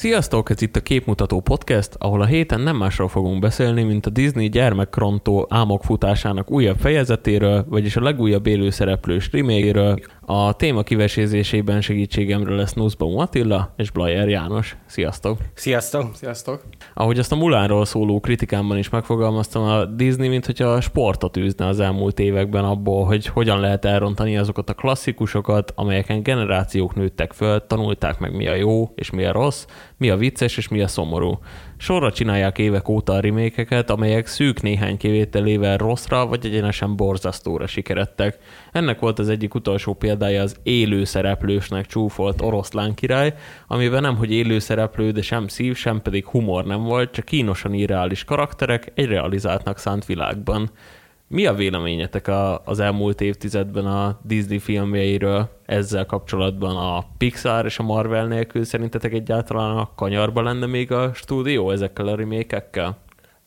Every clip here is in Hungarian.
Sziasztok, ez itt a Képmutató Podcast, ahol a héten nem másról fogunk beszélni, mint a Disney gyermekkrontó álmok futásának újabb fejezetéről, vagyis a legújabb élőszereplős reméről. A téma kivesézésében segítségemről lesz Nuszbaum Attila és Blajer János. Sziasztok! Sziasztok! Sziasztok! Ahogy azt a Mulánról szóló kritikámban is megfogalmaztam, a Disney, mint hogyha a sportot űzne az elmúlt években abból, hogy hogyan lehet elrontani azokat a klasszikusokat, amelyeken generációk nőttek föl, tanulták meg mi a jó és mi a rossz, mi a vicces és mi a szomorú. Sorra csinálják évek óta a remékeket, amelyek szűk néhány kivételével rosszra vagy egyenesen borzasztóra sikerettek. Ennek volt az egyik utolsó példája az élő szereplősnek csúfolt oroszlán király, amiben nem hogy élő szereplő, de sem szív, sem pedig humor nem volt, csak kínosan irreális karakterek egy realizáltnak szánt világban. Mi a véleményetek a, az elmúlt évtizedben a Disney filmjeiről ezzel kapcsolatban? A Pixar és a Marvel nélkül szerintetek egyáltalán a kanyarba lenne még a stúdió ezekkel a remékekkel?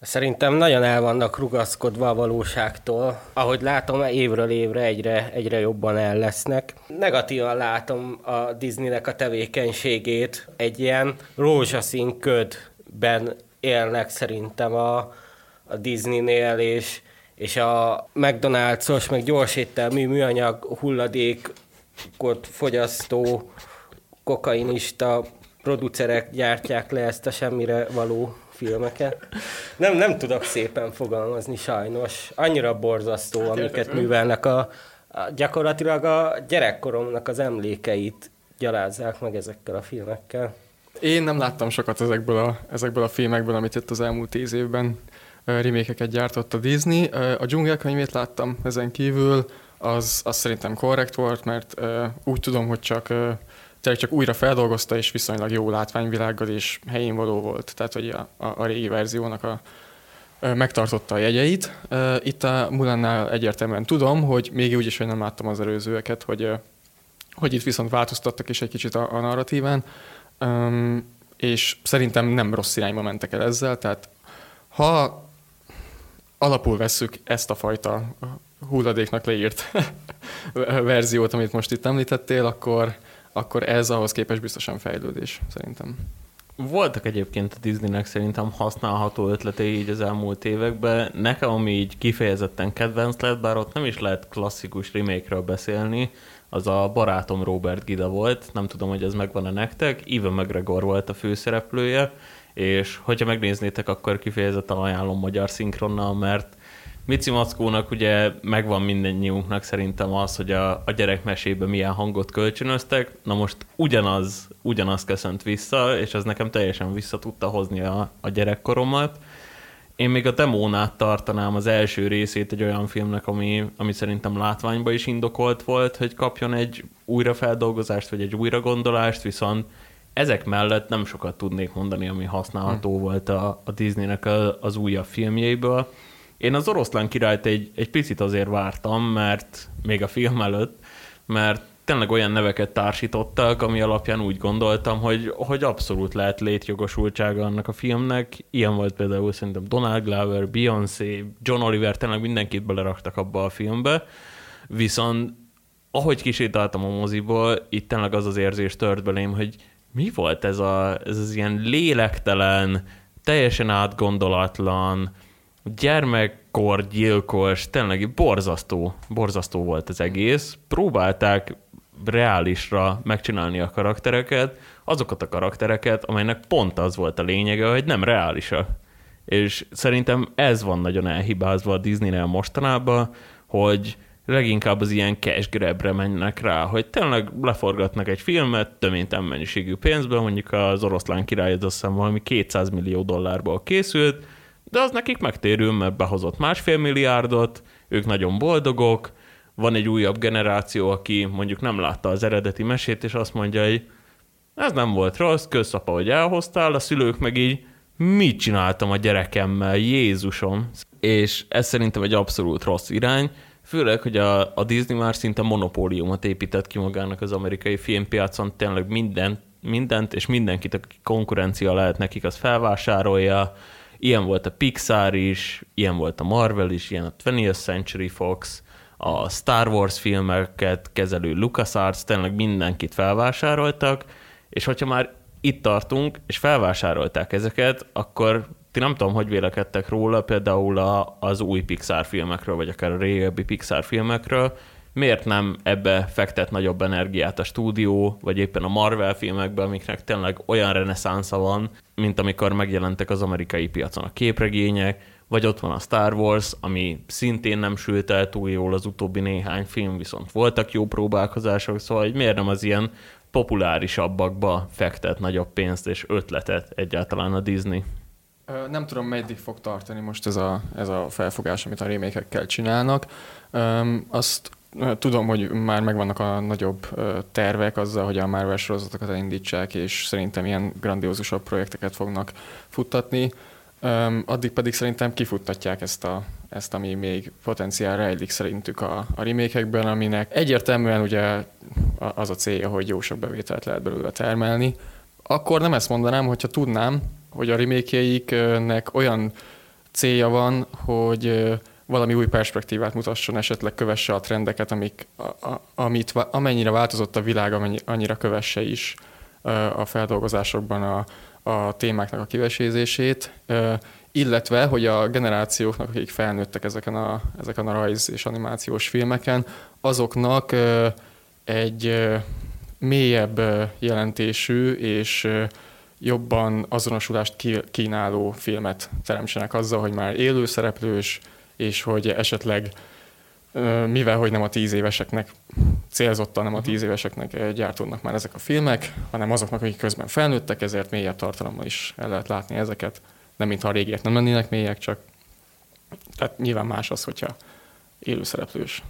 Szerintem nagyon el vannak rugaszkodva a valóságtól. Ahogy látom, évről évre egyre, egyre jobban el lesznek. Negatívan látom a Disneynek a tevékenységét. Egy ilyen rózsaszín ködben élnek szerintem a, a Disneynél, és és a McDonald's-os, meg gyorséttelmű műanyag hulladékot fogyasztó kokainista producerek gyártják le ezt a semmire való filmeket. Nem, nem tudok szépen fogalmazni sajnos. Annyira borzasztó, hát amiket művelnek a, a, gyakorlatilag a gyerekkoromnak az emlékeit gyalázzák meg ezekkel a filmekkel. Én nem láttam sokat ezekből a, ezekből a filmekből, amit itt az elmúlt tíz évben remékeket gyártott a Disney. A dzsungelkönyvét láttam ezen kívül, az, az szerintem korrekt volt, mert úgy tudom, hogy csak tényleg csak újra feldolgozta, és viszonylag jó látványvilággal és helyén való volt. Tehát, hogy a, a, a régi verziónak a, megtartotta a jegyeit. Itt a Mulannál egyértelműen tudom, hogy még úgy is, hogy nem láttam az előzőeket, hogy, hogy itt viszont változtattak is egy kicsit a, a narratíván, és szerintem nem rossz irányba mentek el ezzel, tehát ha alapul vesszük ezt a fajta hulladéknak leírt verziót, amit most itt említettél, akkor, akkor ez ahhoz képest biztosan fejlődés, szerintem. Voltak egyébként a Disneynek szerintem használható ötletei így az elmúlt években. Nekem, ami így kifejezetten kedvenc lett, bár ott nem is lehet klasszikus remake beszélni, az a barátom Robert Gida volt, nem tudom, hogy ez megvan-e nektek, Ivan McGregor volt a főszereplője, és hogyha megnéznétek, akkor kifejezetten ajánlom magyar szinkronnal, mert Mici Mackónak ugye megvan mindennyiunknak szerintem az, hogy a, a gyerekmesében milyen hangot kölcsönöztek, na most ugyanaz, ugyanaz köszönt vissza, és ez nekem teljesen vissza tudta hozni a, a gyerekkoromat. Én még a demónát tartanám az első részét egy olyan filmnek, ami, ami szerintem látványba is indokolt volt, hogy kapjon egy újrafeldolgozást, vagy egy újragondolást, viszont ezek mellett nem sokat tudnék mondani, ami használható hmm. volt a, a Disneynek a, az újabb filmjeiből. Én az oroszlán királyt egy, egy picit azért vártam, mert még a film előtt, mert tényleg olyan neveket társítottak, ami alapján úgy gondoltam, hogy, hogy abszolút lehet létjogosultsága annak a filmnek. Ilyen volt például szerintem Donald Glover, Beyoncé, John Oliver, tényleg mindenkit beleraktak abba a filmbe. Viszont ahogy kisétáltam a moziból, itt tényleg az az érzés tört belém, hogy mi volt ez, a, ez az ilyen lélektelen, teljesen átgondolatlan, gyermekkor gyilkos, tényleg borzasztó, borzasztó volt az egész. Próbálták reálisra megcsinálni a karaktereket, azokat a karaktereket, amelynek pont az volt a lényege, hogy nem reálisak. És szerintem ez van nagyon elhibázva a Disney-nél mostanában, hogy leginkább az ilyen cash grabbre mennek rá, hogy tényleg leforgatnak egy filmet töménytelen mennyiségű pénzből, mondjuk az oroszlán király az azt valami 200 millió dollárból készült, de az nekik megtérül, mert behozott másfél milliárdot, ők nagyon boldogok, van egy újabb generáció, aki mondjuk nem látta az eredeti mesét, és azt mondja, hogy ez nem volt rossz, köszapa, hogy elhoztál, a szülők meg így, mit csináltam a gyerekemmel, Jézusom. És ez szerintem egy abszolút rossz irány, Főleg, hogy a, a Disney már szinte monopóliumot épített ki magának az amerikai filmpiacon, tényleg mindent, mindent és mindenkit, aki konkurencia lehet nekik, az felvásárolja. Ilyen volt a Pixar is, ilyen volt a Marvel is, ilyen a 20th Century Fox, a Star Wars filmeket kezelő LucasArts, tényleg mindenkit felvásároltak, és hogyha már itt tartunk, és felvásárolták ezeket, akkor ti nem tudom, hogy vélekedtek róla, például a, az új Pixar filmekről, vagy akár a régebbi Pixar filmekről, miért nem ebbe fektet nagyobb energiát a stúdió, vagy éppen a Marvel filmekbe, amiknek tényleg olyan reneszánsza van, mint amikor megjelentek az amerikai piacon a képregények, vagy ott van a Star Wars, ami szintén nem sült el túl jól az utóbbi néhány film, viszont voltak jó próbálkozások, szóval hogy miért nem az ilyen populárisabbakba fektet nagyobb pénzt és ötletet egyáltalán a Disney? Nem tudom, meddig fog tartani most ez a, ez a felfogás, amit a remékekkel csinálnak. Azt tudom, hogy már megvannak a nagyobb tervek azzal, hogy a Marvel sorozatokat elindítsák, és szerintem ilyen grandiózusabb projekteket fognak futtatni. Addig pedig szerintem kifuttatják ezt, a, ezt ami még potenciál rejlik szerintük a, a remékekben, aminek egyértelműen ugye az a célja, hogy jó sok bevételt lehet belőle termelni. Akkor nem ezt mondanám, hogyha tudnám, hogy a remékjeiknek olyan célja van, hogy valami új perspektívát mutasson, esetleg kövesse a trendeket, amik, a, a, amit, amennyire változott a világ, amennyi, annyira kövesse is a feldolgozásokban a, a témáknak a kivesézését, illetve, hogy a generációknak, akik felnőttek ezeken a, ezeken a rajz és animációs filmeken, azoknak egy mélyebb jelentésű és jobban azonosulást kínáló filmet teremtsenek azzal, hogy már élő szereplős, és hogy esetleg mivel, hogy nem a tíz éveseknek, célzottan nem a tíz éveseknek gyártódnak már ezek a filmek, hanem azoknak, akik közben felnőttek, ezért mélyebb tartalommal is el lehet látni ezeket. Nem mintha a régiek nem lennének mélyek, csak tehát nyilván más az, hogyha élőszereplős.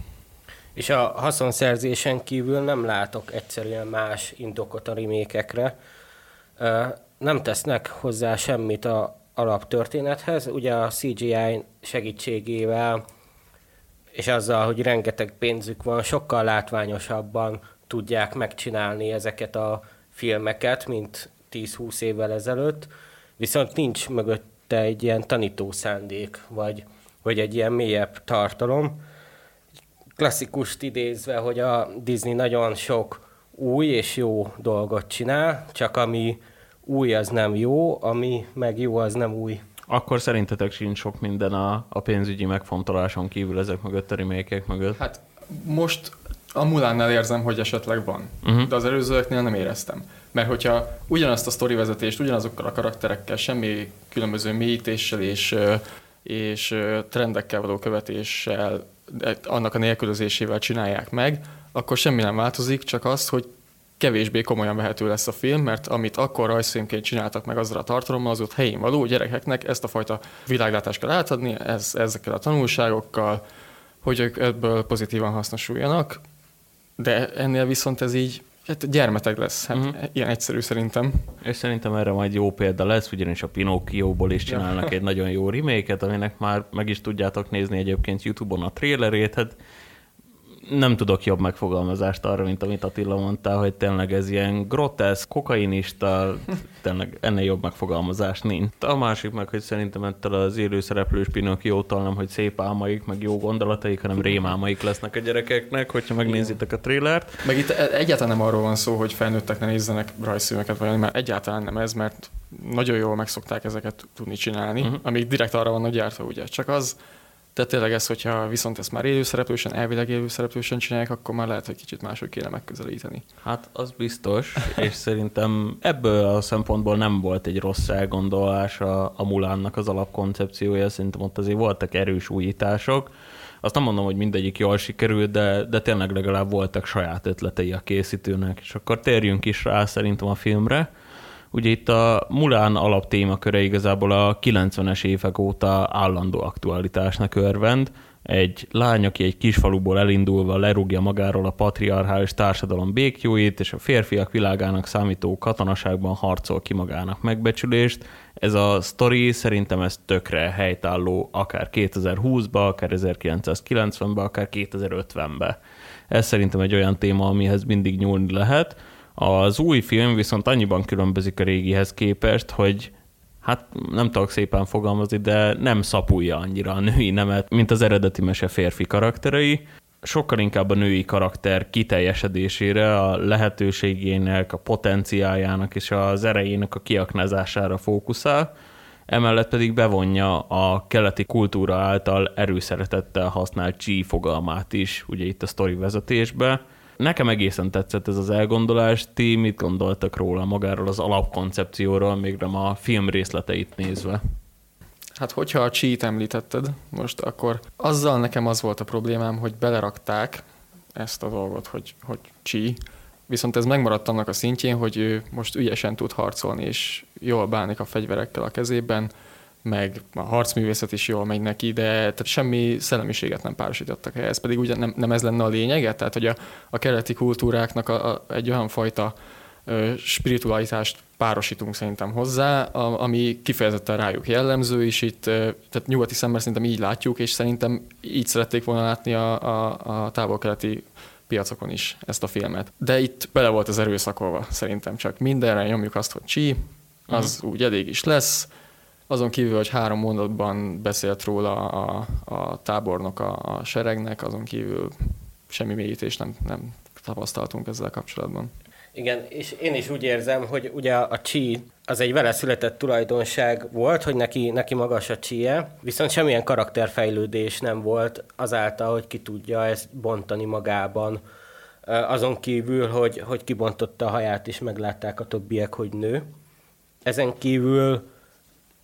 És a haszonszerzésen kívül nem látok egyszerűen más indokot a rimékekre. Nem tesznek hozzá semmit a alaptörténethez. Ugye a CGI segítségével és azzal, hogy rengeteg pénzük van, sokkal látványosabban tudják megcsinálni ezeket a filmeket, mint 10-20 évvel ezelőtt, viszont nincs mögötte egy ilyen tanító szándék, vagy, vagy egy ilyen mélyebb tartalom. Klasszikust idézve, hogy a Disney nagyon sok új és jó dolgot csinál, csak ami új az nem jó, ami meg jó az nem új. Akkor szerintetek sincs sok minden a, a pénzügyi megfontoláson kívül ezek mögött a remékek mögött? Hát most a Mulánnál érzem, hogy esetleg van, uh-huh. de az előzőeknél nem éreztem. Mert hogyha ugyanazt a sztorivezetést, ugyanazokkal a karakterekkel, semmi különböző mélyítéssel és, és trendekkel való követéssel, annak a nélkülözésével csinálják meg, akkor semmi nem változik, csak az, hogy kevésbé komolyan vehető lesz a film, mert amit akkor rajzfilmként csináltak meg azzal a tartalommal, az ott helyén való, gyerekeknek ezt a fajta világlátást kell átadni, ez, ezekkel a tanulságokkal, hogy ők ebből pozitívan hasznosuljanak, de ennél viszont ez így Hát gyermeteg lesz, hát uh-huh. ilyen egyszerű szerintem. És szerintem erre majd jó példa lesz, ugyanis a Pinocchio-ból is csinálnak egy nagyon jó remake aminek már meg is tudjátok nézni egyébként YouTube-on a trailerét, hát nem tudok jobb megfogalmazást arra, mint amit Attila mondta, hogy tényleg ez ilyen grotesz, kokainista, tényleg ennél jobb megfogalmazás nincs. A másik meg, hogy szerintem ettől az élőszereplős Pinocchio-tól nem, hogy szép álmaik, meg jó gondolataik, hanem rémálmaik lesznek a gyerekeknek, hogyha megnézitek a trélert. Meg itt egyáltalán nem arról van szó, hogy felnőttek ne nézzenek rajzfilmeket, vagy mert egyáltalán nem ez, mert nagyon jól megszokták ezeket tudni csinálni, uh-huh. amíg direkt arra van a gyártva, ugye. Csak az, de tényleg ez, hogyha viszont ezt már élőszereplősen, elvileg élőszereplősen csinálják, akkor már lehet, hogy kicsit máshogy kéne megközelíteni. Hát az biztos, és szerintem ebből a szempontból nem volt egy rossz elgondolás a, a Mulánnak az alapkoncepciója, szerintem ott azért voltak erős újítások. Azt nem mondom, hogy mindegyik jól sikerült, de, de tényleg legalább voltak saját ötletei a készítőnek, és akkor térjünk is rá szerintem a filmre. Ugye itt a Mulán alaptémaköre igazából a 90-es évek óta állandó aktualitásnak örvend. Egy lány, aki egy kisfaluból elindulva lerúgja magáról a patriarchális társadalom békjóit, és a férfiak világának számító katonaságban harcol ki magának megbecsülést. Ez a sztori szerintem ez tökre helytálló akár 2020-ba, akár 1990-be, akár 2050-be. Ez szerintem egy olyan téma, amihez mindig nyúlni lehet az új film viszont annyiban különbözik a régihez képest, hogy hát nem tudok szépen fogalmazni, de nem szapulja annyira a női nemet, mint az eredeti mese férfi karakterei. sokkal inkább a női karakter kiteljesedésére, a lehetőségének, a potenciáljának és az erejének a kiaknázására fókuszál, emellett pedig bevonja a keleti kultúra által erőszeretettel használt chi fogalmát is, ugye itt a sztori vezetésbe. Nekem egészen tetszett ez az elgondolás, ti mit gondoltak róla magáról az alapkoncepcióról, még nem a film részleteit nézve? Hát hogyha a cheat említetted most, akkor azzal nekem az volt a problémám, hogy belerakták ezt a dolgot, hogy, hogy chi, viszont ez megmaradt annak a szintjén, hogy ő most ügyesen tud harcolni, és jól bánik a fegyverekkel a kezében, meg a harcművészet is jól megy neki, de tehát semmi szellemiséget nem párosítottak ehhez, pedig ugye nem, nem ez lenne a lényege, tehát hogy a, a keleti kultúráknak a, a, egy olyan fajta ö, spiritualitást párosítunk szerintem hozzá, a, ami kifejezetten rájuk jellemző, és itt ö, tehát nyugati szemmel szerintem így látjuk, és szerintem így szerették volna látni a, a, a távol-keleti piacokon is ezt a filmet. De itt bele volt az erőszakolva szerintem csak. Mindenre nyomjuk azt, hogy csi, az uh-huh. úgy elég is lesz. Azon kívül, hogy három mondatban beszélt róla a, a tábornok a, a seregnek, azon kívül semmi mélyítést nem, nem tapasztaltunk ezzel kapcsolatban. Igen, és én is úgy érzem, hogy ugye a chi az egy vele született tulajdonság volt, hogy neki, neki magas a csie, viszont semmilyen karakterfejlődés nem volt azáltal, hogy ki tudja ezt bontani magában. Azon kívül, hogy, hogy kibontotta a haját, és meglátták a többiek, hogy nő. Ezen kívül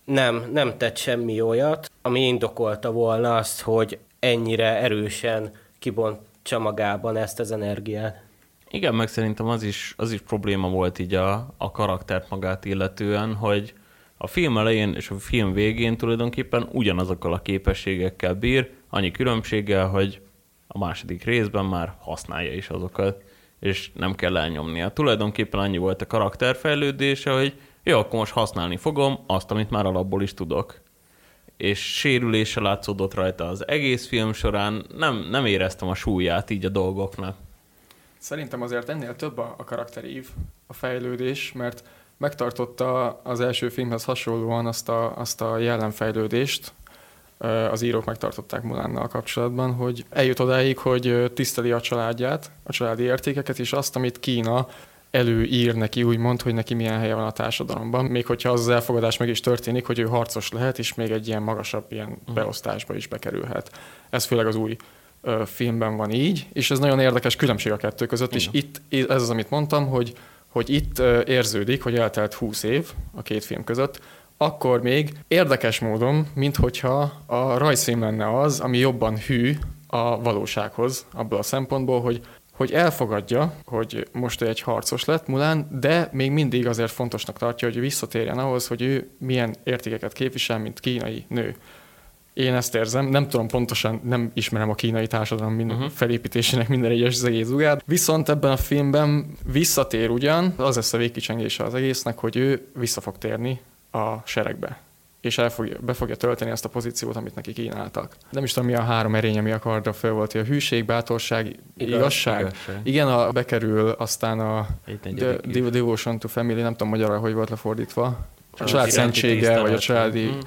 nem, nem tett semmi olyat, ami indokolta volna azt, hogy ennyire erősen kibontsa magában ezt az energiát. Igen, meg szerintem az is, az is probléma volt így a, a karaktert magát illetően, hogy a film elején és a film végén tulajdonképpen ugyanazokkal a képességekkel bír, annyi különbséggel, hogy a második részben már használja is azokat, és nem kell elnyomnia. Tulajdonképpen annyi volt a karakterfejlődése, hogy jó, akkor most használni fogom azt, amit már alapból is tudok. És sérülése látszódott rajta az egész film során, nem, nem éreztem a súlyát így a dolgoknak. Szerintem azért ennél több a, a karakterív, a fejlődés, mert megtartotta az első filmhez hasonlóan azt a, azt a jellemfejlődést, az írók megtartották Mulánnal kapcsolatban, hogy eljut odáig, hogy tiszteli a családját, a családi értékeket, és azt, amit Kína előír neki, úgymond, hogy neki milyen helye van a társadalomban, még hogyha az az elfogadás meg is történik, hogy ő harcos lehet, és még egy ilyen magasabb ilyen mhm. beosztásba is bekerülhet. Ez főleg az új ö, filmben van így, és ez nagyon érdekes különbség a kettő között, Igen. és itt ez az, amit mondtam, hogy, hogy itt ö, érződik, hogy eltelt 20 év a két film között, akkor még érdekes módon, mint hogyha a rajzfilm lenne az, ami jobban hű a valósághoz, abból a szempontból, hogy hogy elfogadja, hogy most ő egy harcos lett Mulán, de még mindig azért fontosnak tartja, hogy visszatérjen ahhoz, hogy ő milyen értékeket képvisel, mint kínai nő. Én ezt érzem, nem tudom pontosan, nem ismerem a kínai társadalom minden uh-huh. felépítésének minden egyes zugát, viszont ebben a filmben visszatér ugyan, az lesz a végkicsengése az egésznek, hogy ő vissza fog térni a seregbe és el fogja, be fogja tölteni ezt a pozíciót, amit neki kínáltak. Nem is tudom, mi a három erény, ami a kardra föl volt, a hűség, bátorság, Igaz, igazság. igazság. Igen, a, bekerül aztán a Devotion to Family, nem tudom magyarra, hogy volt lefordítva. A család szentsége, vagy a családi hmm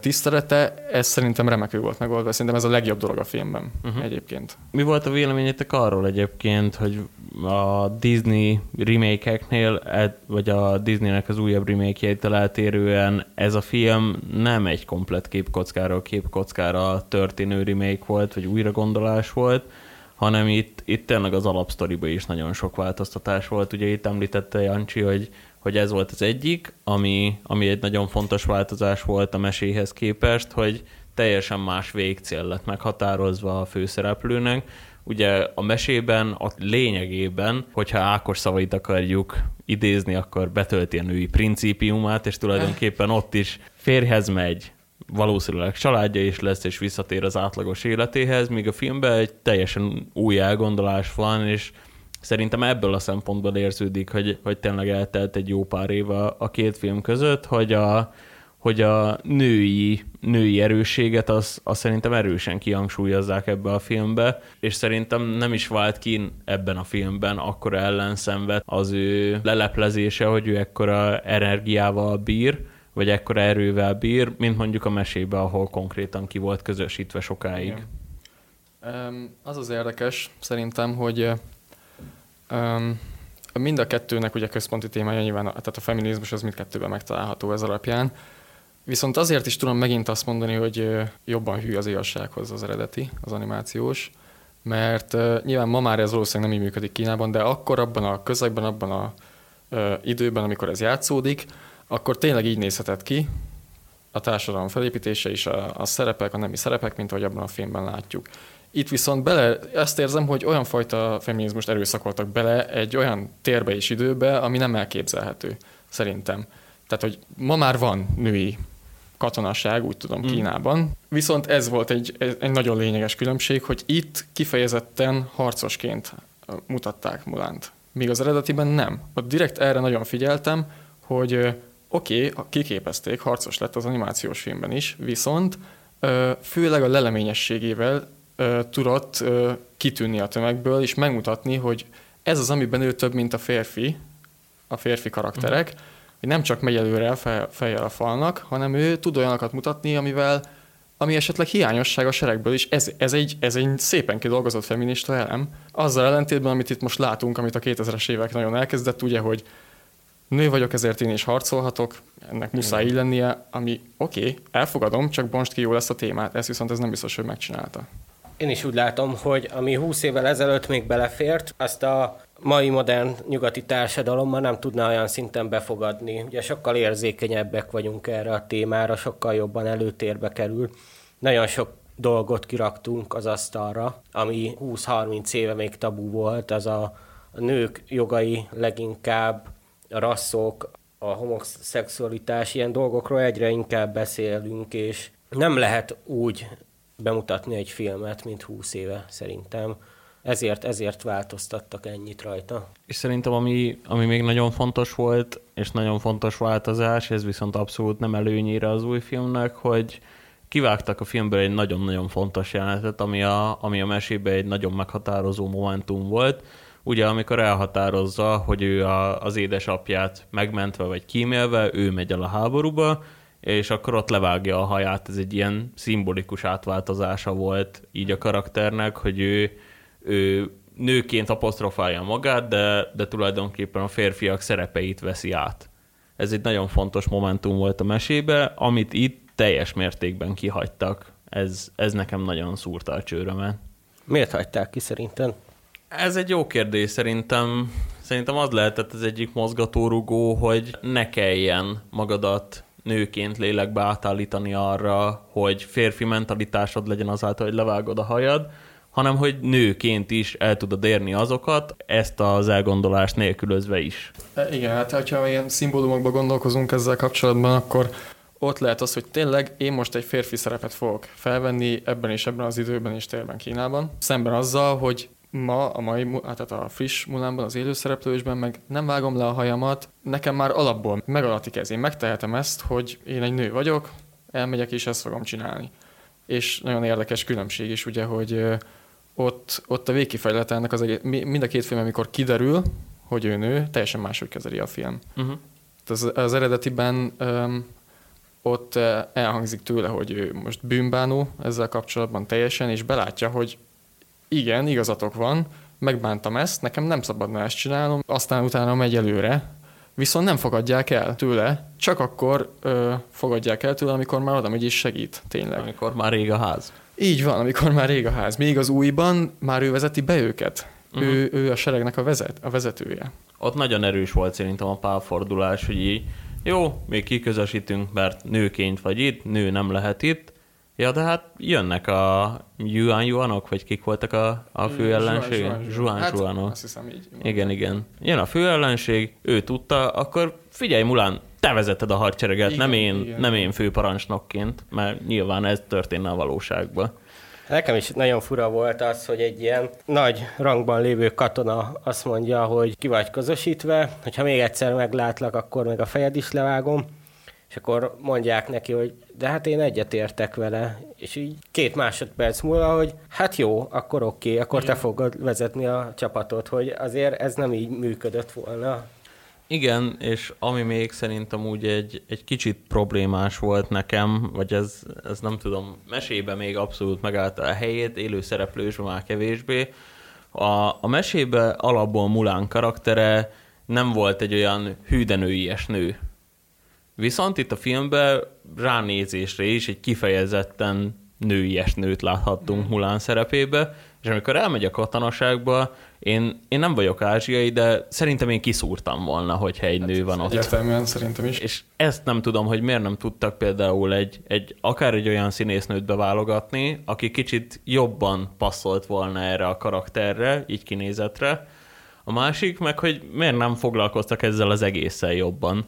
tisztelete, ez szerintem remekül volt megoldva. Szerintem ez a legjobb dolog a filmben uh-huh. egyébként. Mi volt a véleményetek arról egyébként, hogy a Disney remake-eknél, vagy a Disneynek az újabb remake-jeitől eltérően ez a film nem egy komplet képkockáról képkockára történő remake volt, vagy újra gondolás volt, hanem itt, itt tényleg az alapsztoriba is nagyon sok változtatás volt. Ugye itt említette Jancsi, hogy hogy ez volt az egyik, ami, ami egy nagyon fontos változás volt a meséhez képest, hogy teljesen más végcél lett meghatározva a főszereplőnek. Ugye a mesében a lényegében, hogyha Ákos szavait akarjuk idézni, akkor betölti a női principiumát, és tulajdonképpen ott is férhez megy, valószínűleg családja is lesz, és visszatér az átlagos életéhez, míg a filmben egy teljesen új elgondolás van, és szerintem ebből a szempontból érződik, hogy, hogy tényleg eltelt egy jó pár év a, a két film között, hogy a, hogy a női, női erősséget az, az szerintem erősen kihangsúlyozzák ebbe a filmbe, és szerintem nem is vált ki ebben a filmben akkor ellenszenvet az ő leleplezése, hogy ő ekkora energiával bír, vagy ekkora erővel bír, mint mondjuk a mesébe, ahol konkrétan ki volt közösítve sokáig. Igen. Az az érdekes szerintem, hogy um, mind a kettőnek ugye központi témája nyilván, tehát a feminizmus az mindkettőben megtalálható ez alapján. Viszont azért is tudom megint azt mondani, hogy jobban hű az igazsághoz az eredeti, az animációs, mert nyilván ma már ez valószínűleg nem így működik Kínában, de akkor abban a közegben, abban a időben, amikor ez játszódik, akkor tényleg így nézhetett ki a társadalom felépítése és a, a szerepek, a nemi szerepek, mint ahogy abban a filmben látjuk. Itt viszont bele, ezt érzem, hogy olyan fajta feminizmust erőszakoltak bele egy olyan térbe és időbe, ami nem elképzelhető, szerintem. Tehát, hogy ma már van női katonaság, úgy tudom, hmm. Kínában. Viszont ez volt egy, egy nagyon lényeges különbség, hogy itt kifejezetten harcosként mutatták Mulánt. Míg az eredetiben nem. Ott direkt erre nagyon figyeltem, hogy oké, okay, kiképezték, harcos lett az animációs filmben is, viszont főleg a leleményességével tudott kitűnni a tömegből, és megmutatni, hogy ez az, amiben ő több, mint a férfi, a férfi karakterek, uh-huh. hogy nem csak megy előre fejjel a falnak, hanem ő tud olyanokat mutatni, amivel ami esetleg hiányosság a seregből is, ez, ez, egy, ez egy szépen kidolgozott feminista elem. Azzal ellentétben, amit itt most látunk, amit a 2000-es évek nagyon elkezdett, ugye, hogy nő vagyok, ezért én is harcolhatok, ennek muszáj így lennie, ami oké, okay, elfogadom, csak bonst ki jó lesz a témát, ez viszont ez nem biztos, hogy megcsinálta. Én is úgy látom, hogy ami 20 évvel ezelőtt még belefért, azt a mai modern nyugati társadalom már nem tudná olyan szinten befogadni. Ugye sokkal érzékenyebbek vagyunk erre a témára, sokkal jobban előtérbe kerül. Nagyon sok dolgot kiraktunk az asztalra, ami 20-30 éve még tabu volt, az a nők jogai leginkább, a rasszok, a homoszexualitás, ilyen dolgokról egyre inkább beszélünk, és nem lehet úgy bemutatni egy filmet, mint 20 éve szerintem. Ezért, ezért változtattak ennyit rajta. És szerintem ami, ami még nagyon fontos volt, és nagyon fontos változás, ez viszont abszolút nem előnyére az új filmnek, hogy kivágtak a filmből egy nagyon-nagyon fontos jelenetet, ami a, ami a mesében egy nagyon meghatározó momentum volt. Ugye, amikor elhatározza, hogy ő a, az édesapját megmentve vagy kímélve, ő megy el a háborúba, és akkor ott levágja a haját, ez egy ilyen szimbolikus átváltozása volt így a karakternek, hogy ő, ő nőként apostrofálja magát, de, de tulajdonképpen a férfiak szerepeit veszi át. Ez egy nagyon fontos momentum volt a mesébe, amit itt teljes mértékben kihagytak. Ez, ez nekem nagyon szúrta a csőrömet. Miért hagyták ki szerinted? Ez egy jó kérdés szerintem. Szerintem az lehetett az egyik mozgatórugó, hogy ne kelljen magadat nőként lélekbe átállítani arra, hogy férfi mentalitásod legyen azáltal, hogy levágod a hajad, hanem hogy nőként is el tudod érni azokat, ezt az elgondolást nélkülözve is. E, igen, hát ha ilyen szimbólumokban gondolkozunk ezzel kapcsolatban, akkor ott lehet az, hogy tényleg én most egy férfi szerepet fogok felvenni ebben és ebben az időben és térben Kínában, szemben azzal, hogy ma, a mai, hát tehát a friss Mulánban, az élőszereplősben meg nem vágom le a hajamat, nekem már alapból megalatik ez. Én megtehetem ezt, hogy én egy nő vagyok, elmegyek és ezt fogom csinálni. És nagyon érdekes különbség is, ugye, hogy ott, ott a végkifejlete ennek az egész, mind a két film, amikor kiderül, hogy ő nő, teljesen máshogy kezeli a film. Uh-huh. Az, az eredetiben um, ott elhangzik tőle, hogy ő most bűnbánó ezzel kapcsolatban teljesen, és belátja, hogy igen, igazatok van, megbántam ezt, nekem nem szabadna ezt csinálnom, aztán utána megy előre, viszont nem fogadják el tőle, csak akkor ö, fogadják el tőle, amikor már oda megy és segít, tényleg. Amikor már rég a ház. Így van, amikor már rég a ház. Még az újban már ő vezeti be őket. Uh-huh. Ő, ő a seregnek a, vezet, a vezetője. Ott nagyon erős volt szerintem a pálfordulás, hogy így, jó, még kiközösítünk, mert nőként vagy itt, nő nem lehet itt, Ja, de hát jönnek a Yuan Yuanok, vagy kik voltak a, a fő ellenség? Zsuán hát, Zsuánok. Azt hiszem így. Igen, igen. Jön a fő ellenség, ő tudta, akkor figyelj Mulán, te vezeted a hadsereget, igen, nem én, igen. nem én főparancsnokként, mert nyilván ez történne a valóságban. Nekem is nagyon fura volt az, hogy egy ilyen nagy rangban lévő katona azt mondja, hogy ki vagy közösítve, hogyha még egyszer meglátlak, akkor meg a fejed is levágom és akkor mondják neki, hogy de hát én egyetértek vele, és így két másodperc múlva, hogy hát jó, akkor oké, okay, akkor Igen. te fogod vezetni a csapatot, hogy azért ez nem így működött volna. Igen, és ami még szerintem úgy egy, egy kicsit problémás volt nekem, vagy ez, ez nem tudom, mesébe még abszolút megállta a helyét, élő szereplősben már kevésbé. A, a mesébe alapból Mulán karaktere nem volt egy olyan hűdenőies nő. Viszont itt a filmben ránézésre is egy kifejezetten nőies nőt láthattunk mm. Mulán szerepébe, és amikor elmegy a katonaságba, én, én nem vagyok ázsiai, de szerintem én kiszúrtam volna, hogyha egy hát nő van ott. Egyértelműen szerintem is. És ezt nem tudom, hogy miért nem tudtak például egy, egy akár egy olyan színésznőt beválogatni, aki kicsit jobban passzolt volna erre a karakterre, így kinézetre. A másik meg, hogy miért nem foglalkoztak ezzel az egészen jobban.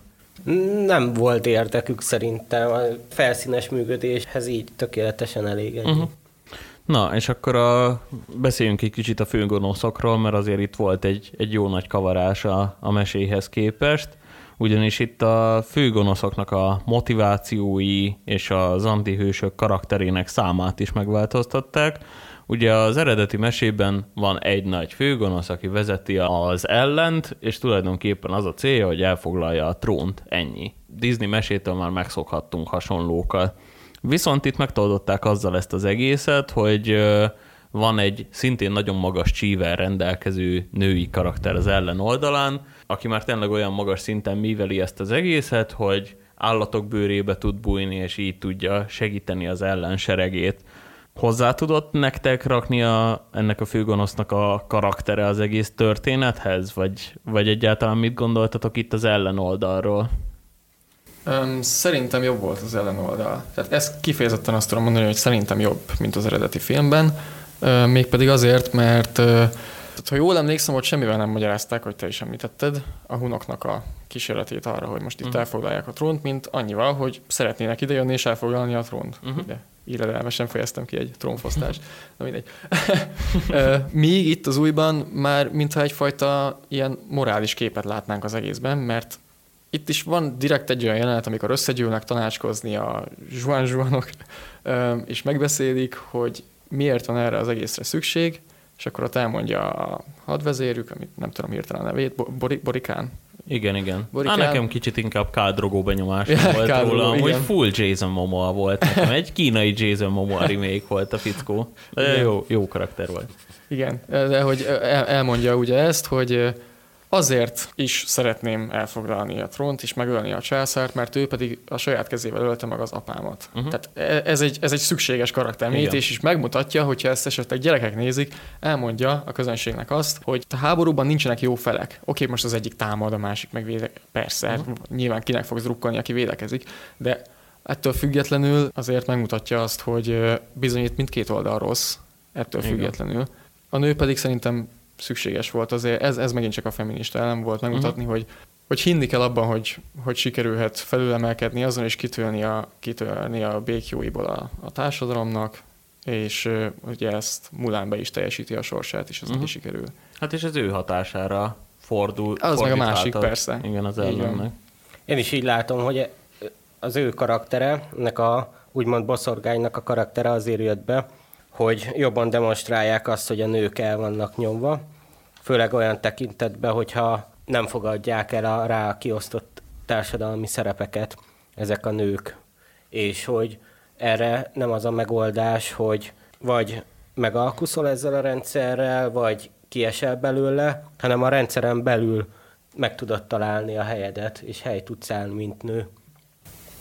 Nem volt érdekük szerintem, a felszínes működéshez így tökéletesen elég. Uh-huh. Na, és akkor a, beszéljünk egy kicsit a főgonoszokról, mert azért itt volt egy, egy jó nagy kavarás a, a meséhez képest, ugyanis itt a főgonoszoknak a motivációi és az antihősök karakterének számát is megváltoztatták. Ugye az eredeti mesében van egy nagy főgonosz, aki vezeti az ellent, és tulajdonképpen az a célja, hogy elfoglalja a trónt, ennyi. Disney mesétől már megszokhattunk hasonlókat. Viszont itt megtoldották azzal ezt az egészet, hogy van egy szintén nagyon magas csível rendelkező női karakter az ellen oldalán, aki már tényleg olyan magas szinten műveli ezt az egészet, hogy állatok bőrébe tud bújni, és így tudja segíteni az ellenseregét. Hozzá tudott nektek rakni a, ennek a főgonosznak a karaktere az egész történethez, vagy, vagy egyáltalán mit gondoltatok itt az ellenoldalról? Um, szerintem jobb volt az ellenoldal. Tehát ezt kifejezetten azt tudom mondani, hogy szerintem jobb, mint az eredeti filmben. Uh, mégpedig azért, mert uh, tehát, ha jól emlékszem, hogy semmivel nem magyarázták, hogy te is említetted, a hunoknak a kísérletét arra, hogy most itt uh-huh. elfoglalják a trónt, mint annyival, hogy szeretnének idejönni és elfoglalni a trónt. Uh-huh. Íredelmesen fejeztem ki egy trónfosztást. Na mindegy. Míg itt az újban már mintha egyfajta ilyen morális képet látnánk az egészben, mert itt is van direkt egy olyan jelenet, amikor összegyűlnek tanácskozni a zsuan zsuanok, és megbeszélik, hogy miért van erre az egészre szükség, és akkor ott elmondja a hadvezérük, amit nem tudom hirtelen a nevét, Borikán. Igen, igen. Borikán... Á, nekem kicsit inkább kádrogó benyomás ja, volt kádrogó, róla, hogy full Jason Momoa volt nekem. Egy kínai Jason Momoa remake volt a fickó. De jó, jó karakter volt. Igen, de hogy elmondja ugye ezt, hogy Azért is szeretném elfoglalni a trónt és megölni a császárt, mert ő pedig a saját kezével ölte meg az apámat. Uh-huh. Tehát e, ez egy, ez egy szükséges karaktermélyítés, és megmutatja, hogyha ezt esetleg gyerekek nézik, elmondja a közönségnek azt, hogy a háborúban nincsenek jó felek. Oké, most az egyik támad, a másik meg véde... Persze, uh-huh. nyilván kinek fog drukkolni, aki védekezik, de ettől függetlenül azért megmutatja azt, hogy bizonyít mindkét oldal rossz, ettől Igen. függetlenül. A nő pedig szerintem szükséges volt azért, ez, ez megint csak a feminista elem volt megmutatni, uh-huh. hogy, hogy hinni kell abban, hogy, hogy sikerülhet felülemelkedni azon, és kitölni a, kitölni a békjóiból a, a társadalomnak, és uh, ugye ezt Mulán be is teljesíti a sorsát, és ez uh-huh. neki sikerül. Hát és az ő hatására fordul. Az meg a másik, persze. Igen, az ellennek. Én is így látom, hogy az ő karaktere, ennek a úgymond boszorgánynak a karaktere azért jött be, hogy jobban demonstrálják azt, hogy a nők el vannak nyomva, főleg olyan tekintetben, hogyha nem fogadják el a rá kiosztott társadalmi szerepeket ezek a nők, és hogy erre nem az a megoldás, hogy vagy megalkuszol ezzel a rendszerrel, vagy kiesel belőle, hanem a rendszeren belül meg tudod találni a helyedet, és hely tudsz állni, mint nő.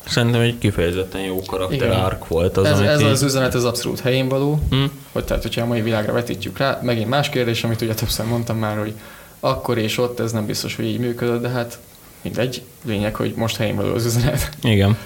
Szerintem egy kifejezetten jó karakter arc volt az, Ez, ez így... az üzenet az abszolút helyén való, hmm. hogy tehát, hogyha a mai világra vetítjük rá, megint más kérdés, amit ugye többször mondtam már, hogy akkor és ott ez nem biztos, hogy így működött, de hát mindegy, lényeg, hogy most helyén való az üzenet. Igen.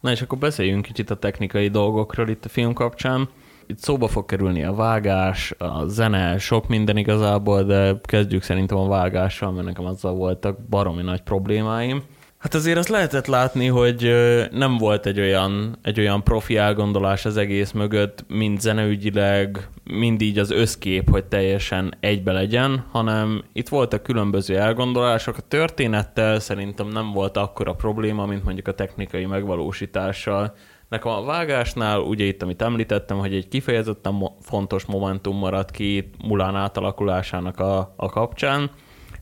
Na és akkor beszéljünk kicsit a technikai dolgokról itt a film kapcsán. Itt szóba fog kerülni a vágás, a zene, sok minden igazából, de kezdjük szerintem a vágással, mert nekem azzal voltak baromi nagy problémáim. Hát azért azt lehetett látni, hogy nem volt egy olyan, egy olyan profi elgondolás az egész mögött, mind zeneügyileg, mind így az összkép, hogy teljesen egybe legyen, hanem itt voltak különböző elgondolások. A történettel szerintem nem volt akkora probléma, mint mondjuk a technikai megvalósítással. Nekem a vágásnál, ugye itt, amit említettem, hogy egy kifejezetten fontos momentum maradt ki Mulán átalakulásának a, a kapcsán,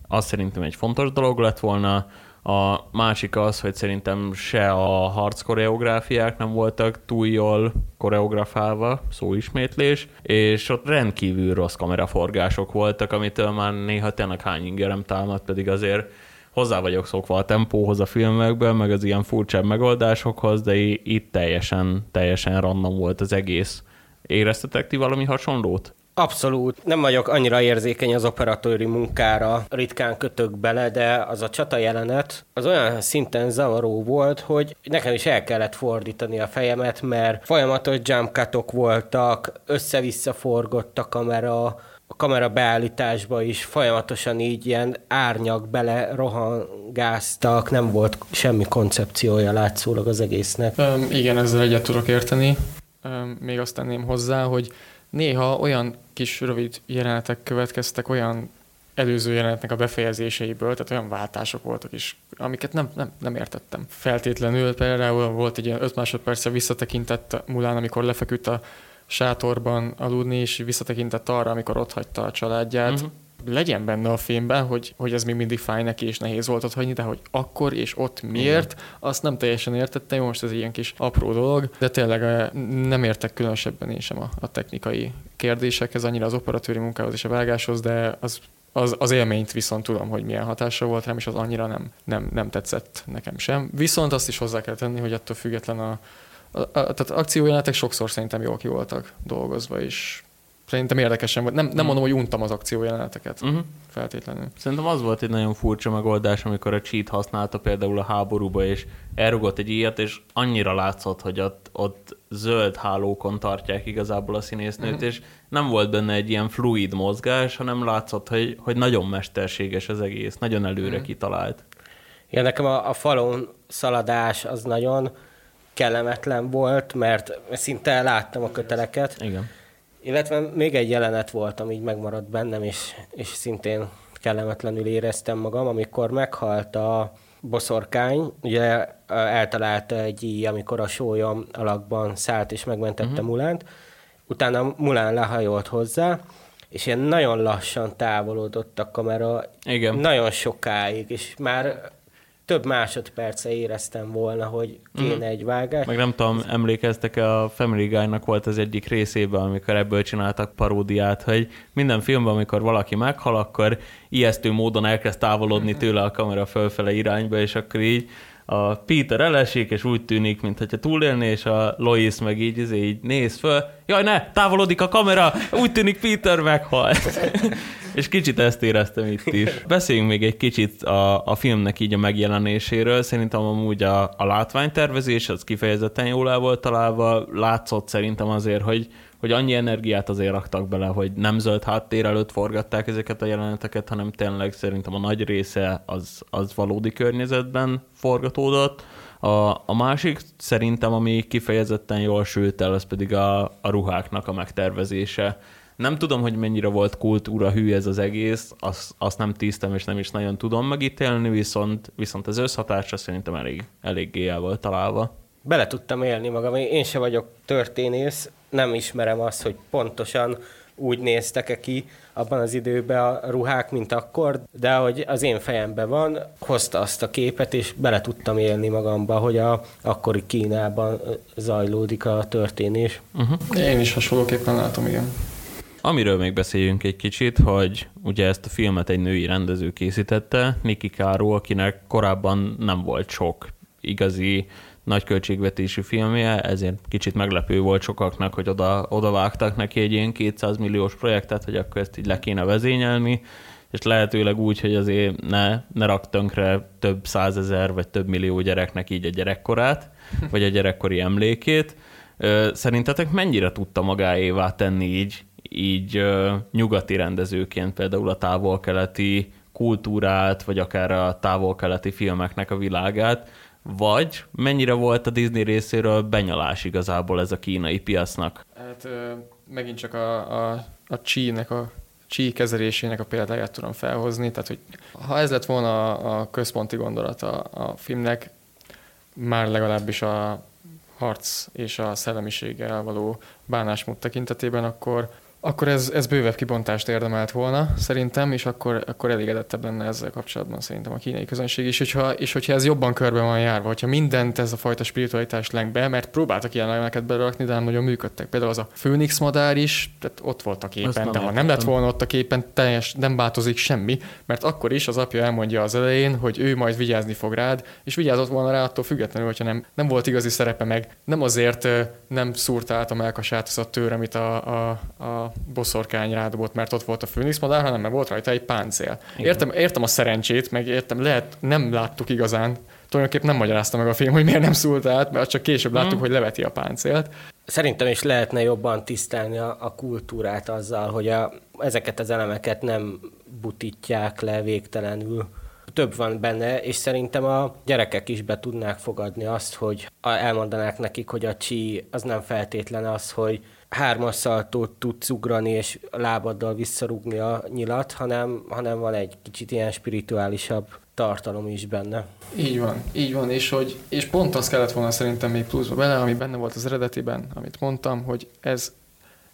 az szerintem egy fontos dolog lett volna. A másik az, hogy szerintem se a harc koreográfiák nem voltak túl jól koreografálva, szóismétlés, és ott rendkívül rossz kameraforgások voltak, amitől már néha tényleg hány ingerem támad, pedig azért hozzá vagyok szokva a tempóhoz a filmekben, meg az ilyen furcsább megoldásokhoz, de itt teljesen, teljesen random volt az egész. Éreztetek ti valami hasonlót? Abszolút. Nem vagyok annyira érzékeny az operatőri munkára, ritkán kötök bele, de az a csata jelenet az olyan szinten zavaró volt, hogy nekem is el kellett fordítani a fejemet, mert folyamatos jump cutok voltak, össze-vissza forgott a kamera, a kamera beállításba is folyamatosan így ilyen árnyak bele rohangáztak, nem volt semmi koncepciója látszólag az egésznek. Um, igen, ezzel egyet tudok érteni. Um, még azt tenném hozzá, hogy néha olyan kis rövid jelenetek következtek olyan előző jelenetnek a befejezéseiből, tehát olyan váltások voltak is, amiket nem, nem, nem értettem. Feltétlenül például volt egy ilyen 5 másodperce visszatekintett Mulán, amikor lefeküdt a sátorban aludni, és visszatekintett arra, amikor ott hagyta a családját. Uh-huh legyen benne a filmben, hogy, hogy ez még mindig fáj neki, és nehéz volt ott hagyni, de hogy akkor és ott miért, Igen. azt nem teljesen értettem, most ez ilyen kis apró dolog, de tényleg eh, nem értek különösebben én sem a, a technikai kérdésekhez, annyira az operatőri munkához és a vágáshoz, de az az, az élményt viszont tudom, hogy milyen hatása volt rám, és az annyira nem, nem, nem tetszett nekem sem. Viszont azt is hozzá kell tenni, hogy attól független a, a, a tehát akciójelenetek sokszor szerintem jól ki voltak dolgozva, és Szerintem érdekesen volt. Nem, nem mm. mondom, hogy untam az akciójeleneteket uh-huh. feltétlenül. Szerintem az volt egy nagyon furcsa megoldás, amikor a cheat használta például a háborúba, és elrugott egy ilyet, és annyira látszott, hogy ott, ott zöld hálókon tartják igazából a színésznőt, uh-huh. és nem volt benne egy ilyen fluid mozgás, hanem látszott, hogy, hogy nagyon mesterséges az egész, nagyon előre uh-huh. kitalált. Igen, nekem a, a falon szaladás az nagyon kellemetlen volt, mert szinte láttam a köteleket. Igen illetve még egy jelenet volt, ami így megmaradt bennem, és, és szintén kellemetlenül éreztem magam, amikor meghalt a boszorkány, ugye eltalálta egy íj, amikor a sólyom alakban szállt és megmentette uh-huh. Mulánt, utána Mulán lehajolt hozzá, és ilyen nagyon lassan távolodott a kamera, Igen. nagyon sokáig, és már több másodperce éreztem volna, hogy kéne mm. egy vágás. Meg nem tudom, emlékeztek a Family Guy-nak volt az egyik részében, amikor ebből csináltak paródiát, hogy minden filmben, amikor valaki meghal, akkor ijesztő módon elkezd távolodni tőle a kamera fölfele irányba, és akkor így a Peter elesik, és úgy tűnik, mintha túlélné, és a Lois meg így, így, így néz föl, jaj ne, távolodik a kamera, úgy tűnik Peter meghalt. és kicsit ezt éreztem itt is. Beszéljünk még egy kicsit a, a filmnek így a megjelenéséről. Szerintem amúgy a, a látványtervezés az kifejezetten jól el volt találva. Látszott szerintem azért, hogy hogy annyi energiát azért raktak bele, hogy nem zöld háttér előtt forgatták ezeket a jeleneteket, hanem tényleg szerintem a nagy része az, az valódi környezetben forgatódott. A, a másik szerintem, ami kifejezetten jól sült el, az pedig a, a ruháknak a megtervezése. Nem tudom, hogy mennyire volt kultúra hű ez az egész, azt, azt nem tisztem, és nem is nagyon tudom megítélni, viszont, viszont az összhatásra szerintem elég, eléggé el volt találva. Bele tudtam élni magam, én se vagyok történész, nem ismerem azt, hogy pontosan úgy néztek-e ki abban az időben a ruhák, mint akkor, de hogy az én fejemben van, hozta azt a képet, és bele tudtam élni magamba, hogy a akkori Kínában zajlódik a történés. Uh-huh. Én is hasonlóképpen látom, igen. Amiről még beszéljünk egy kicsit, hogy ugye ezt a filmet egy női rendező készítette, Niki Káró, akinek korábban nem volt sok igazi nagy költségvetésű filmje, ezért kicsit meglepő volt sokaknak, hogy oda, oda vágtak neki egy ilyen 200 milliós projektet, hogy akkor ezt így le kéne vezényelni, és lehetőleg úgy, hogy azért ne, ne rak tönkre több százezer vagy több millió gyereknek így a gyerekkorát, vagy a gyerekkori emlékét. Szerintetek mennyire tudta magáévá tenni így, így nyugati rendezőként például a távol-keleti kultúrát, vagy akár a távol-keleti filmeknek a világát, vagy mennyire volt a Disney részéről benyalás igazából ez a kínai piacnak? Hát megint csak a, a, a Csínek a csí kezelésének a példáját tudom felhozni, tehát hogy ha ez lett volna a, a központi gondolat a, a filmnek, már legalábbis a harc és a szellemiséggel való bánásmód tekintetében, akkor, akkor ez, ez bővebb kibontást érdemelt volna szerintem, és akkor, akkor elégedettebb lenne ezzel kapcsolatban szerintem a kínai közönség is, hogyha, és hogyha ez jobban körbe van járva, hogyha mindent ez a fajta spiritualitás lenk be, mert próbáltak ilyen elemeket berakni, de nem nagyon működtek. Például az a főnix madár is, tehát ott volt a képen, de ha nem lett volna ott a képen, teljes, nem változik semmi, mert akkor is az apja elmondja az elején, hogy ő majd vigyázni fog rád, és vigyázott volna rá attól függetlenül, hogyha nem, nem volt igazi szerepe meg. Nem azért nem szúrt át a melkasát az a tőr, amit a, a, a boszorkány rádobott, mert ott volt a főnix madár, hanem mert volt rajta egy páncél. Értem, értem a szerencsét, meg értem, lehet, nem láttuk igazán, tulajdonképpen nem magyarázta meg a film, hogy miért nem szúrt át, mert csak később láttuk, hmm. hogy leveti a páncélt. Szerintem is lehetne jobban tisztelni a, a kultúrát azzal, hogy a, ezeket az elemeket nem butítják le végtelenül. Több van benne, és szerintem a gyerekek is be tudnák fogadni azt, hogy elmondanák nekik, hogy a csi az nem feltétlen az, hogy hármas szaltót tudsz ugrani, és lábaddal visszarugni a nyilat, hanem, hanem van egy kicsit ilyen spirituálisabb tartalom is benne. Így van, így van, és, hogy, és pont az kellett volna szerintem még pluszba bele, ami benne volt az eredetiben, amit mondtam, hogy ez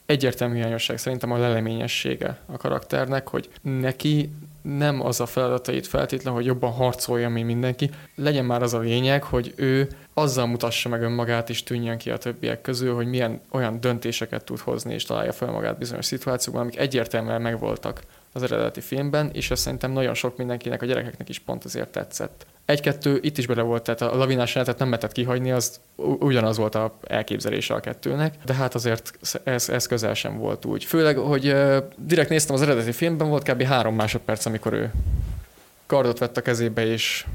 egyértelmű hiányosság szerintem a leleményessége a karakternek, hogy neki nem az a feladatait feltétlen, hogy jobban harcolja, mint mindenki. Legyen már az a lényeg, hogy ő azzal mutassa meg önmagát, és tűnjön ki a többiek közül, hogy milyen olyan döntéseket tud hozni, és találja fel magát bizonyos szituációkban, amik egyértelműen megvoltak az eredeti filmben, és ez szerintem nagyon sok mindenkinek, a gyerekeknek is pont azért tetszett. Egy-kettő itt is bele volt, tehát a lavinás jelenetet nem lehetett kihagyni, az ugyanaz volt a elképzelése a kettőnek, de hát azért ez, ez közel sem volt úgy. Főleg, hogy uh, direkt néztem az eredeti filmben, volt kb. három másodperc, amikor ő kardot vett a kezébe, és,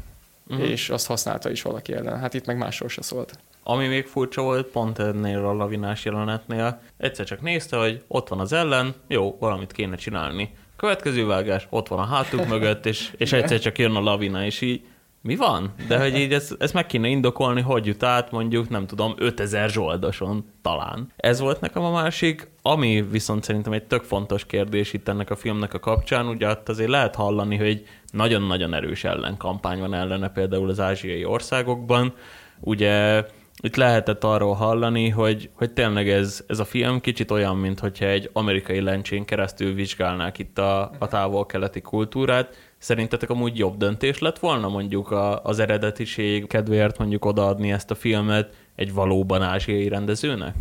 uh-huh. és azt használta is valaki ellen. Hát itt meg másról se szólt. Ami még furcsa volt, pont ennél a lavinás jelenetnél, egyszer csak nézte, hogy ott van az ellen, jó, valamit kéne csinálni Következő vágás, ott van a hátuk mögött, és, és egyszer csak jön a lavina, és így mi van? De hogy így ezt, ezt meg kéne indokolni, hogy jut át mondjuk, nem tudom, 5000 zsoldoson talán. Ez volt nekem a másik, ami viszont szerintem egy tök fontos kérdés itt ennek a filmnek a kapcsán, ugye ott azért lehet hallani, hogy nagyon-nagyon erős ellenkampány van ellene például az ázsiai országokban. Ugye itt lehetett arról hallani, hogy, hogy tényleg ez, ez a film kicsit olyan, mint hogyha egy amerikai lencsén keresztül vizsgálnák itt a, a távol-keleti kultúrát. Szerintetek amúgy jobb döntés lett volna mondjuk a, az eredetiség kedvéért mondjuk odaadni ezt a filmet egy valóban ázsiai rendezőnek?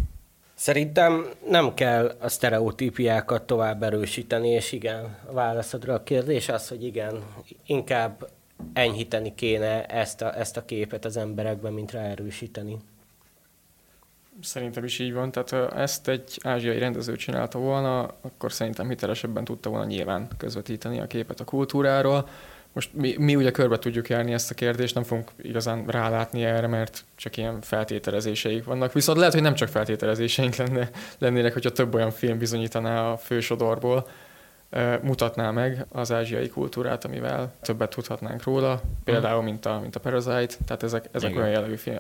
Szerintem nem kell a sztereotípiákat tovább erősíteni, és igen, a válaszodra a kérdés az, hogy igen, inkább enyhíteni kéne ezt a, ezt a képet az emberekben, mint ráerősíteni. Szerintem is így van, tehát ezt egy ázsiai rendező csinálta volna, akkor szerintem hitelesebben tudta volna nyilván közvetíteni a képet a kultúráról. Most mi, mi ugye körbe tudjuk járni ezt a kérdést, nem fogunk igazán rálátni erre, mert csak ilyen feltételezéseik vannak. Viszont lehet, hogy nem csak feltételezéseink lenne, lennének, hogyha több olyan film bizonyítaná a fősodorból, mutatná meg az ázsiai kultúrát, amivel többet tudhatnánk róla, például mint a, mint a Parasite, tehát ezek, ezek olyan jellegű film.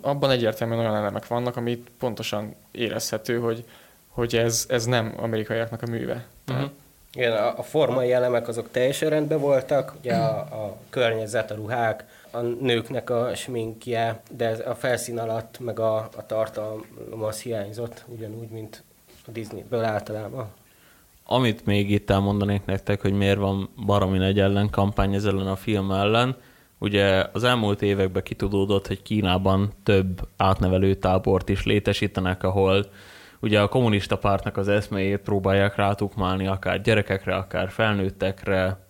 Abban egyértelműen olyan elemek vannak, amit pontosan érezhető, hogy, hogy ez, ez nem amerikaiaknak a műve. Uh-huh. Igen, a, a formai elemek azok teljesen rendben voltak, ugye a, a környezet, a ruhák, a nőknek a sminkje, de a felszín alatt meg a, a tartalom az hiányzott, ugyanúgy, mint a Disneyből általában. Amit még itt elmondanék nektek, hogy miért van baromi nagy ellenkampány ez ellen a film ellen, ugye az elmúlt években kitudódott, hogy Kínában több átnevelő tábort is létesítenek, ahol ugye a kommunista pártnak az eszméjét próbálják rátukmálni akár gyerekekre, akár felnőttekre,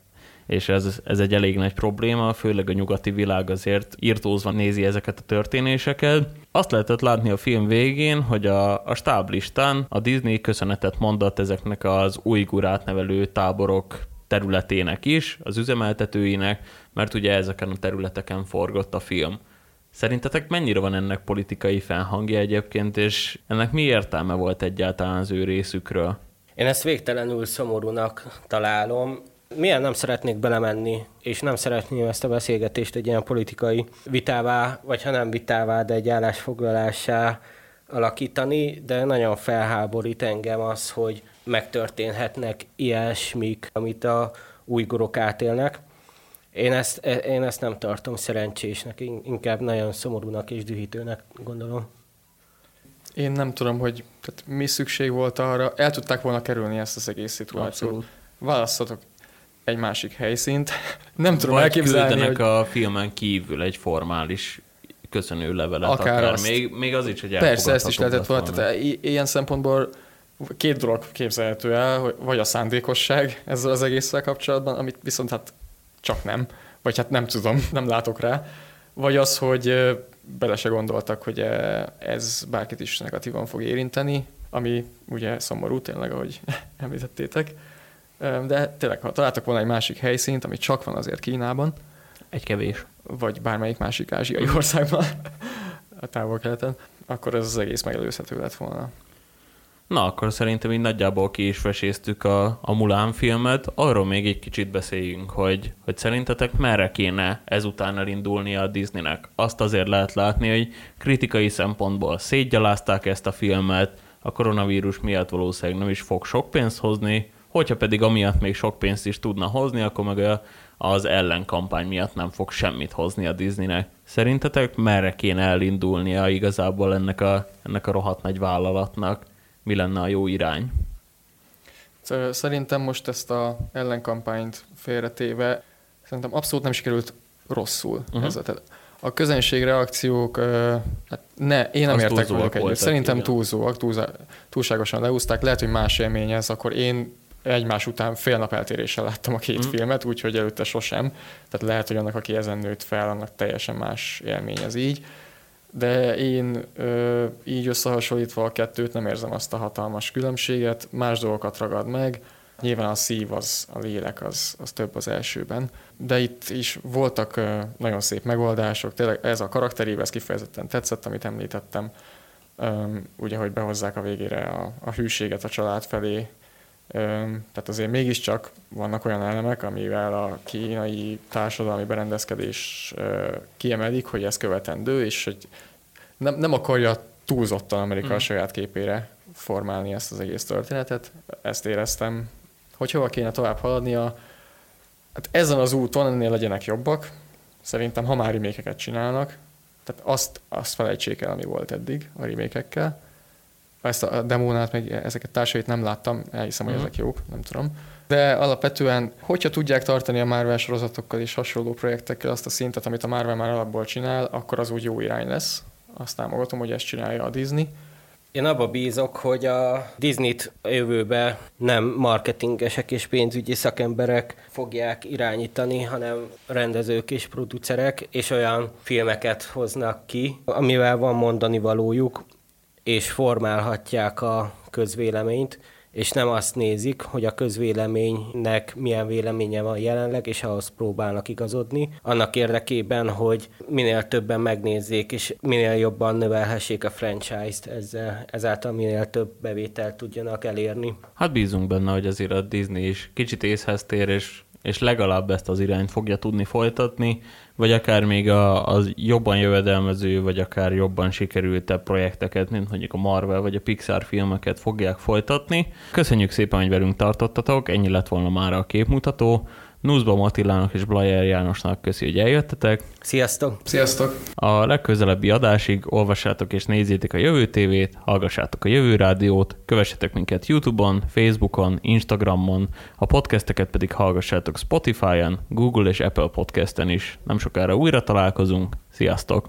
és ez, ez egy elég nagy probléma, főleg a nyugati világ azért írtózva nézi ezeket a történéseket. Azt lehetett látni a film végén, hogy a, a stáblistán a Disney köszönetet mondott ezeknek az újgur átnevelő táborok területének is, az üzemeltetőinek, mert ugye ezeken a területeken forgott a film. Szerintetek mennyire van ennek politikai felhangja egyébként, és ennek mi értelme volt egyáltalán az ő részükről? Én ezt végtelenül szomorúnak találom milyen nem szeretnék belemenni, és nem szeretném ezt a beszélgetést egy ilyen politikai vitává, vagy ha nem vitává, de egy állásfoglalássá alakítani, de nagyon felháborít engem az, hogy megtörténhetnek ilyesmik, amit a újgorok átélnek. Én ezt, én ezt nem tartom szerencsésnek, inkább nagyon szomorúnak és dühítőnek gondolom. Én nem tudom, hogy tehát mi szükség volt arra. El tudták volna kerülni ezt az egész szituációt. Abszolút. Egy másik helyszínt. Nem tudom Vagy elképzelni, hogy... a filmen kívül egy formális köszönő levelet, Akár akár, azt. még, még az is, hogy Persze, ezt is lehetett volna. Tehát ilyen szempontból két dolog képzelhető el, vagy a szándékosság ezzel az egésszel kapcsolatban, amit viszont hát csak nem, vagy hát nem tudom, nem látok rá, vagy az, hogy bele se gondoltak, hogy ez bárkit is negatívan fog érinteni, ami ugye szomorú tényleg, ahogy említettétek. De tényleg, ha találtak volna egy másik helyszínt, ami csak van azért Kínában, Egy kevés. vagy bármelyik másik ázsiai országban, a távol-keleten, akkor ez az egész megelőzhető lett volna. Na, akkor szerintem így nagyjából ki is veséztük a, a Mulán filmet. Arról még egy kicsit beszéljünk, hogy, hogy szerintetek merre kéne ezután elindulni a Disneynek. Azt azért lehet látni, hogy kritikai szempontból szétgyalázták ezt a filmet, a koronavírus miatt valószínűleg nem is fog sok pénzt hozni, hogyha pedig amiatt még sok pénzt is tudna hozni, akkor meg az ellenkampány miatt nem fog semmit hozni a Disneynek. Szerintetek merre kéne elindulnia igazából ennek a, ennek a rohadt nagy vállalatnak? Mi lenne a jó irány? Sz- Szerintem most ezt a ellenkampányt félretéve, szerintem abszolút nem sikerült rosszul. Uh-huh. Ez a, a közönség reakciók, hát ne, én nem Az értek velük voltak, Szerintem igen. túlzóak, túlzá, túlságosan leúzták. Lehet, hogy más élmény ez, akkor én egymás után fél nap eltéréssel láttam a két uh-huh. filmet, úgyhogy előtte sosem. Tehát lehet, hogy annak, aki ezen nőtt fel, annak teljesen más élmény ez így. De én ö, így összehasonlítva a kettőt nem érzem azt a hatalmas különbséget, más dolgokat ragad meg. Nyilván a szív, az, a lélek az, az több az elsőben. De itt is voltak nagyon szép megoldások. Tényleg ez a karakterév, ez kifejezetten tetszett, amit említettem. Ugye, hogy behozzák a végére a, a hűséget a család felé. Tehát azért mégiscsak vannak olyan elemek, amivel a kínai társadalmi berendezkedés kiemelik, hogy ez követendő, és hogy nem, nem akarja túlzottan Amerika Mm. a saját képére formálni ezt az egész történetet. Ezt éreztem. Hogy hova kéne tovább haladnia, hát ezen az úton ennél legyenek jobbak. Szerintem, ha már remékeket csinálnak, tehát azt, azt felejtsék el, ami volt eddig a remékekkel. Ezt a demónát, meg ezeket társait nem láttam, elhiszem, hogy Mhm. ezek jók, nem tudom. De alapvetően, hogyha tudják tartani a Marvel sorozatokkal és hasonló projektekkel azt a szintet, amit a Marvel már alapból csinál, akkor az úgy jó irány lesz. Azt támogatom, hogy ezt csinálja a Disney. Én abba bízok, hogy a Disney-t a jövőben nem marketingesek és pénzügyi szakemberek fogják irányítani, hanem rendezők és producerek, és olyan filmeket hoznak ki, amivel van mondani valójuk, és formálhatják a közvéleményt, és nem azt nézik, hogy a közvéleménynek milyen véleménye van jelenleg, és ahhoz próbálnak igazodni, annak érdekében, hogy minél többen megnézzék, és minél jobban növelhessék a franchise-t, ezzel, ezáltal minél több bevételt tudjanak elérni. Hát bízunk benne, hogy azért a Disney is kicsit észhez tér, és, és legalább ezt az irányt fogja tudni folytatni, vagy akár még a, az jobban jövedelmező, vagy akár jobban sikerültebb projekteket, mint mondjuk a Marvel vagy a Pixar filmeket fogják folytatni. Köszönjük szépen, hogy velünk tartottatok, ennyi lett volna már a képmutató. Nuszba Matilának és Blajer Jánosnak köszi, hogy eljöttetek. Sziasztok! Sziasztok! A legközelebbi adásig olvassátok és nézzétek a Jövő TV-t, hallgassátok a Jövő Rádiót, kövessetek minket YouTube-on, Facebookon, Instagramon, a podcasteket pedig hallgassátok Spotify-on, Google és Apple Podcasten is. Nem sokára újra találkozunk. Sziasztok!